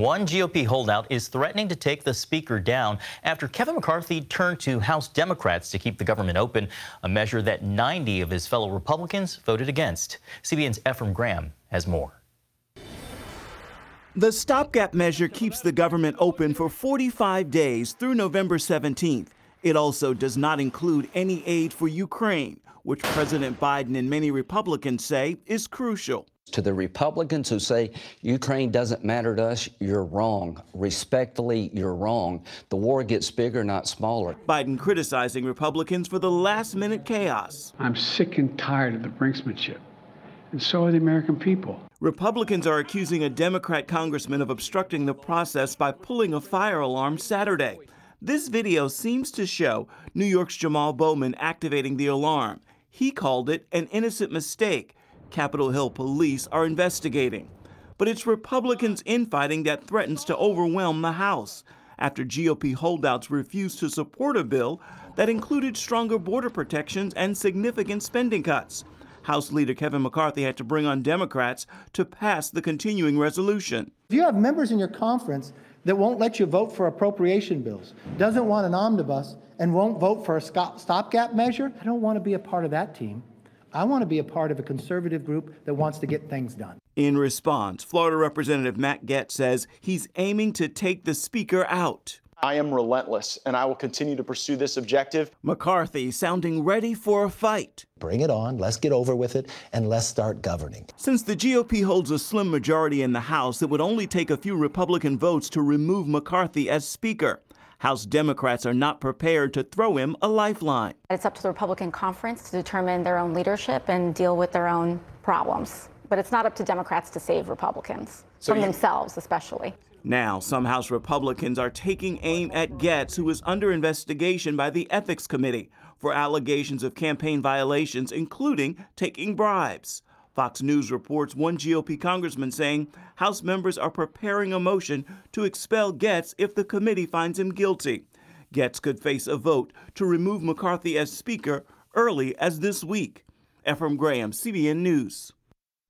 One GOP holdout is threatening to take the speaker down after Kevin McCarthy turned to House Democrats to keep the government open, a measure that 90 of his fellow Republicans voted against. CBN's Ephraim Graham has more. The stopgap measure keeps the government open for 45 days through November 17th. It also does not include any aid for Ukraine, which President Biden and many Republicans say is crucial. To the Republicans who say Ukraine doesn't matter to us, you're wrong. Respectfully, you're wrong. The war gets bigger, not smaller. Biden criticizing Republicans for the last minute chaos. I'm sick and tired of the brinksmanship, and so are the American people. Republicans are accusing a Democrat congressman of obstructing the process by pulling a fire alarm Saturday. This video seems to show New York's Jamal Bowman activating the alarm. He called it an innocent mistake Capitol Hill police are investigating. But it's Republicans' infighting that threatens to overwhelm the House after GOP holdouts refused to support a bill that included stronger border protections and significant spending cuts. House Leader Kevin McCarthy had to bring on Democrats to pass the continuing resolution. If you have members in your conference that won't let you vote for appropriation bills, doesn't want an omnibus, and won't vote for a stopgap measure, I don't want to be a part of that team. I want to be a part of a conservative group that wants to get things done. In response, Florida Representative Matt Gaetz says he's aiming to take the speaker out. I am relentless and I will continue to pursue this objective. McCarthy sounding ready for a fight. Bring it on, let's get over with it, and let's start governing. Since the GOP holds a slim majority in the House, it would only take a few Republican votes to remove McCarthy as Speaker. House Democrats are not prepared to throw him a lifeline. It's up to the Republican conference to determine their own leadership and deal with their own problems. But it's not up to Democrats to save Republicans, so from you... themselves especially. Now, some House Republicans are taking aim at Gaetz, who is under investigation by the Ethics Committee for allegations of campaign violations, including taking bribes. Fox News reports one GOP congressman saying House members are preparing a motion to expel Gaetz if the committee finds him guilty. Gaetz could face a vote to remove McCarthy as Speaker early as this week. Ephraim Graham, CBN News.